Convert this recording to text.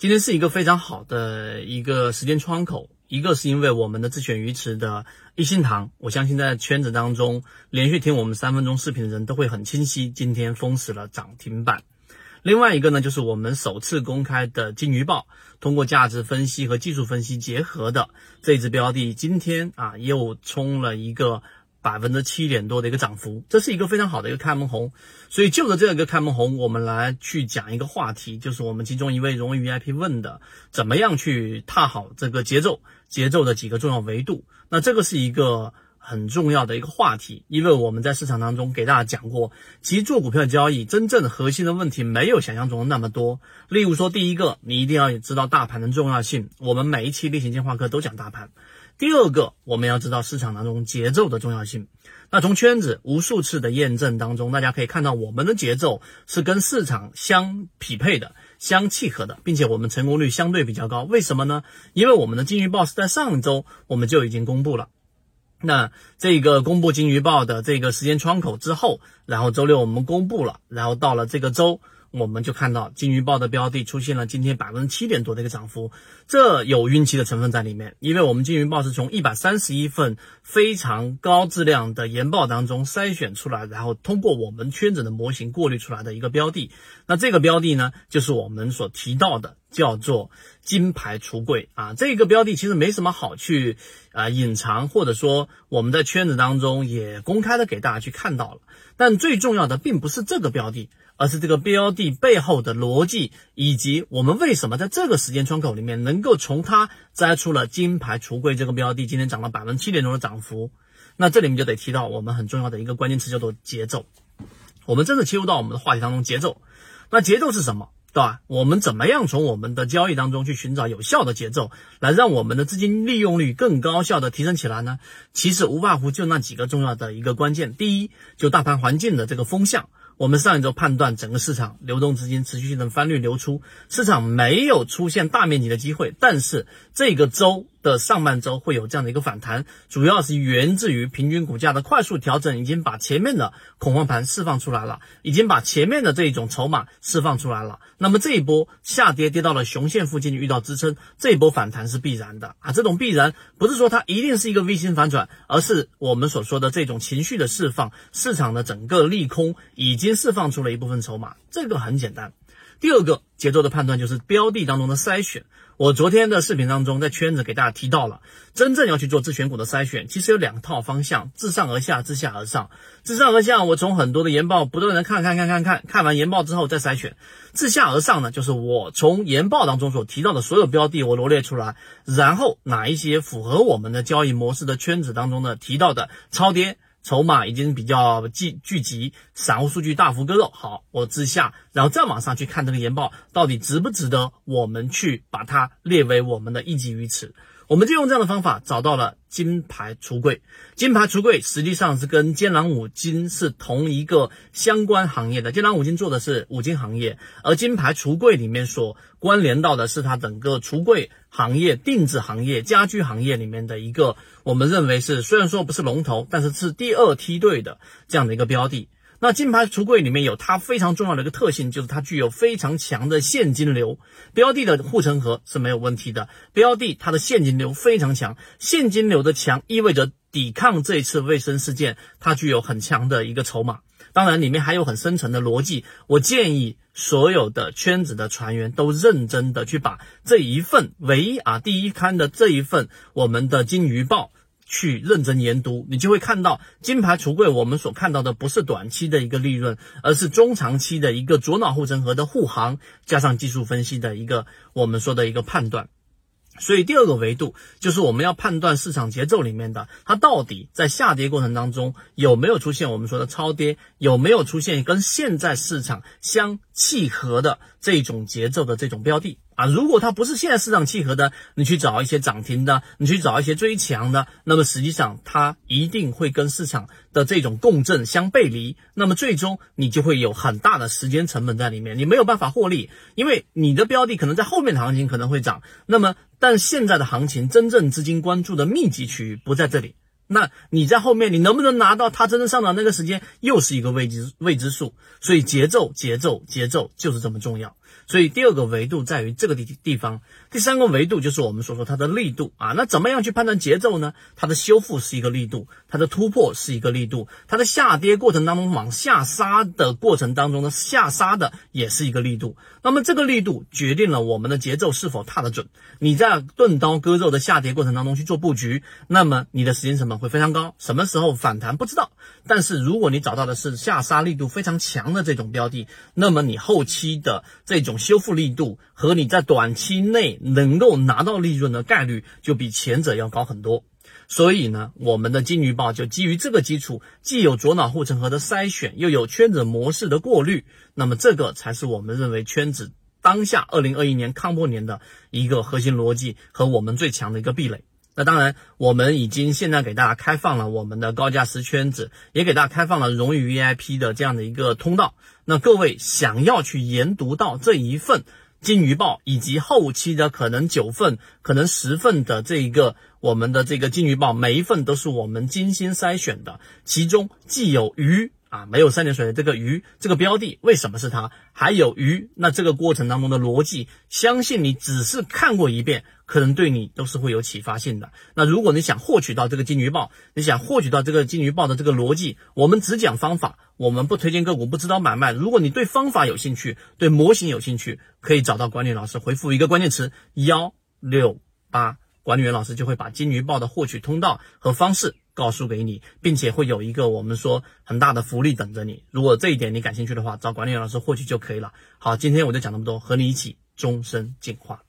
今天是一个非常好的一个时间窗口，一个是因为我们的自选鱼池的一心堂，我相信在圈子当中连续听我们三分钟视频的人都会很清晰，今天封死了涨停板。另外一个呢，就是我们首次公开的金鱼报，通过价值分析和技术分析结合的这只标的，今天啊又冲了一个。百分之七点多的一个涨幅，这是一个非常好的一个开门红。所以就着这个开门红，我们来去讲一个话题，就是我们其中一位荣誉 VIP 问的，怎么样去踏好这个节奏，节奏的几个重要维度。那这个是一个很重要的一个话题，因为我们在市场当中给大家讲过，其实做股票交易真正核心的问题没有想象中的那么多。例如说，第一个，你一定要知道大盘的重要性，我们每一期例行进化课都讲大盘。第二个，我们要知道市场当中节奏的重要性。那从圈子无数次的验证当中，大家可以看到我们的节奏是跟市场相匹配的、相契合的，并且我们成功率相对比较高。为什么呢？因为我们的金鱼报是在上周我们就已经公布了。那这个公布金鱼报的这个时间窗口之后，然后周六我们公布了，然后到了这个周。我们就看到金鱼报的标的出现了今天百分之七点多的一个涨幅，这有运气的成分在里面，因为我们金鱼报是从一百三十一份非常高质量的研报当中筛选出来，然后通过我们圈子的模型过滤出来的一个标的。那这个标的呢，就是我们所提到的叫做金牌橱柜啊。这个标的其实没什么好去啊隐藏，或者说我们在圈子当中也公开的给大家去看到了。但最重要的并不是这个标的。而是这个标的背后的逻辑，以及我们为什么在这个时间窗口里面能够从它摘出了金牌橱柜这个标的，今天涨了百分之七点多的涨幅。那这里面就得提到我们很重要的一个关键词，叫做节奏。我们真的切入到我们的话题当中，节奏。那节奏是什么？对吧？我们怎么样从我们的交易当中去寻找有效的节奏，来让我们的资金利用率更高效的提升起来呢？其实无外乎就那几个重要的一个关键。第一，就大盘环境的这个风向。我们上一周判断整个市场流动资金持续性的翻绿流出，市场没有出现大面积的机会，但是这个周。的上半周会有这样的一个反弹，主要是源自于平均股价的快速调整，已经把前面的恐慌盘释放出来了，已经把前面的这一种筹码释放出来了。那么这一波下跌跌到了熊线附近遇到支撑，这一波反弹是必然的啊！这种必然不是说它一定是一个 V 型反转，而是我们所说的这种情绪的释放，市场的整个利空已经释放出了一部分筹码，这个很简单。第二个节奏的判断就是标的当中的筛选。我昨天的视频当中，在圈子给大家提到了，真正要去做自选股的筛选，其实有两套方向：自上而下，自下而上。自上而下，我从很多的研报不断的看，看，看，看，看，看完研报之后再筛选；自下而上呢，就是我从研报当中所提到的所有标的，我罗列出来，然后哪一些符合我们的交易模式的圈子当中呢提到的超跌。筹码已经比较聚聚集，散户数据大幅割肉。好，我之下，然后再往上去看这个研报，到底值不值得我们去把它列为我们的一级鱼池？我们就用这样的方法找到了金牌橱柜。金牌橱柜实际上是跟坚朗五金是同一个相关行业的。坚朗五金做的是五金行业，而金牌橱柜里面所关联到的是它整个橱柜行业、定制行业、家居行业里面的一个，我们认为是虽然说不是龙头，但是是第二梯队的这样的一个标的。那金牌橱柜里面有它非常重要的一个特性，就是它具有非常强的现金流。标的的护城河是没有问题的，标的它的现金流非常强，现金流的强意味着抵抗这一次卫生事件，它具有很强的一个筹码。当然，里面还有很深层的逻辑。我建议所有的圈子的船员都认真的去把这一份唯一啊第一刊的这一份我们的金鱼报。去认真研读，你就会看到金牌橱柜。我们所看到的不是短期的一个利润，而是中长期的一个左脑护城河的护航，加上技术分析的一个我们说的一个判断。所以第二个维度就是我们要判断市场节奏里面的它到底在下跌过程当中有没有出现我们说的超跌，有没有出现跟现在市场相契合的这种节奏的这种标的。啊，如果它不是现在市场契合的，你去找一些涨停的，你去找一些追强的，那么实际上它一定会跟市场的这种共振相背离，那么最终你就会有很大的时间成本在里面，你没有办法获利，因为你的标的可能在后面的行情可能会涨，那么但现在的行情真正资金关注的密集区域不在这里，那你在后面你能不能拿到它真正上涨那个时间，又是一个未知未知数，所以节奏节奏节奏就是这么重要。所以第二个维度在于这个地地方，第三个维度就是我们所说它的力度啊。那怎么样去判断节奏呢？它的修复是一个力度，它的突破是一个力度，它的下跌过程当中往下杀的过程当中的下杀的也是一个力度。那么这个力度决定了我们的节奏是否踏得准。你在钝刀割肉的下跌过程当中去做布局，那么你的时间成本会非常高。什么时候反弹不知道，但是如果你找到的是下杀力度非常强的这种标的，那么你后期的这种修复力度和你在短期内能够拿到利润的概率就比前者要高很多。所以呢，我们的金鱼报就基于这个基础，既有左脑护城河的筛选，又有圈子模式的过滤，那么这个才是我们认为圈子。当下二零二一年抗破年的一个核心逻辑和我们最强的一个壁垒。那当然，我们已经现在给大家开放了我们的高价值圈子，也给大家开放了荣誉 VIP 的这样的一个通道。那各位想要去研读到这一份金鱼报，以及后期的可能九份、可能十份的这一个我们的这个金鱼报，每一份都是我们精心筛选的，其中既有鱼。啊，没有三点水的这个鱼，这个标的为什么是它？还有鱼，那这个过程当中的逻辑，相信你只是看过一遍，可能对你都是会有启发性的。那如果你想获取到这个金鱼报，你想获取到这个金鱼报的这个逻辑，我们只讲方法，我们不推荐个股，不指导买卖。如果你对方法有兴趣，对模型有兴趣，可以找到管理老师，回复一个关键词幺六八，管理员老师就会把金鱼报的获取通道和方式。告诉给你，并且会有一个我们说很大的福利等着你。如果这一点你感兴趣的话，找管理员老师获取就可以了。好，今天我就讲那么多，和你一起终身进化。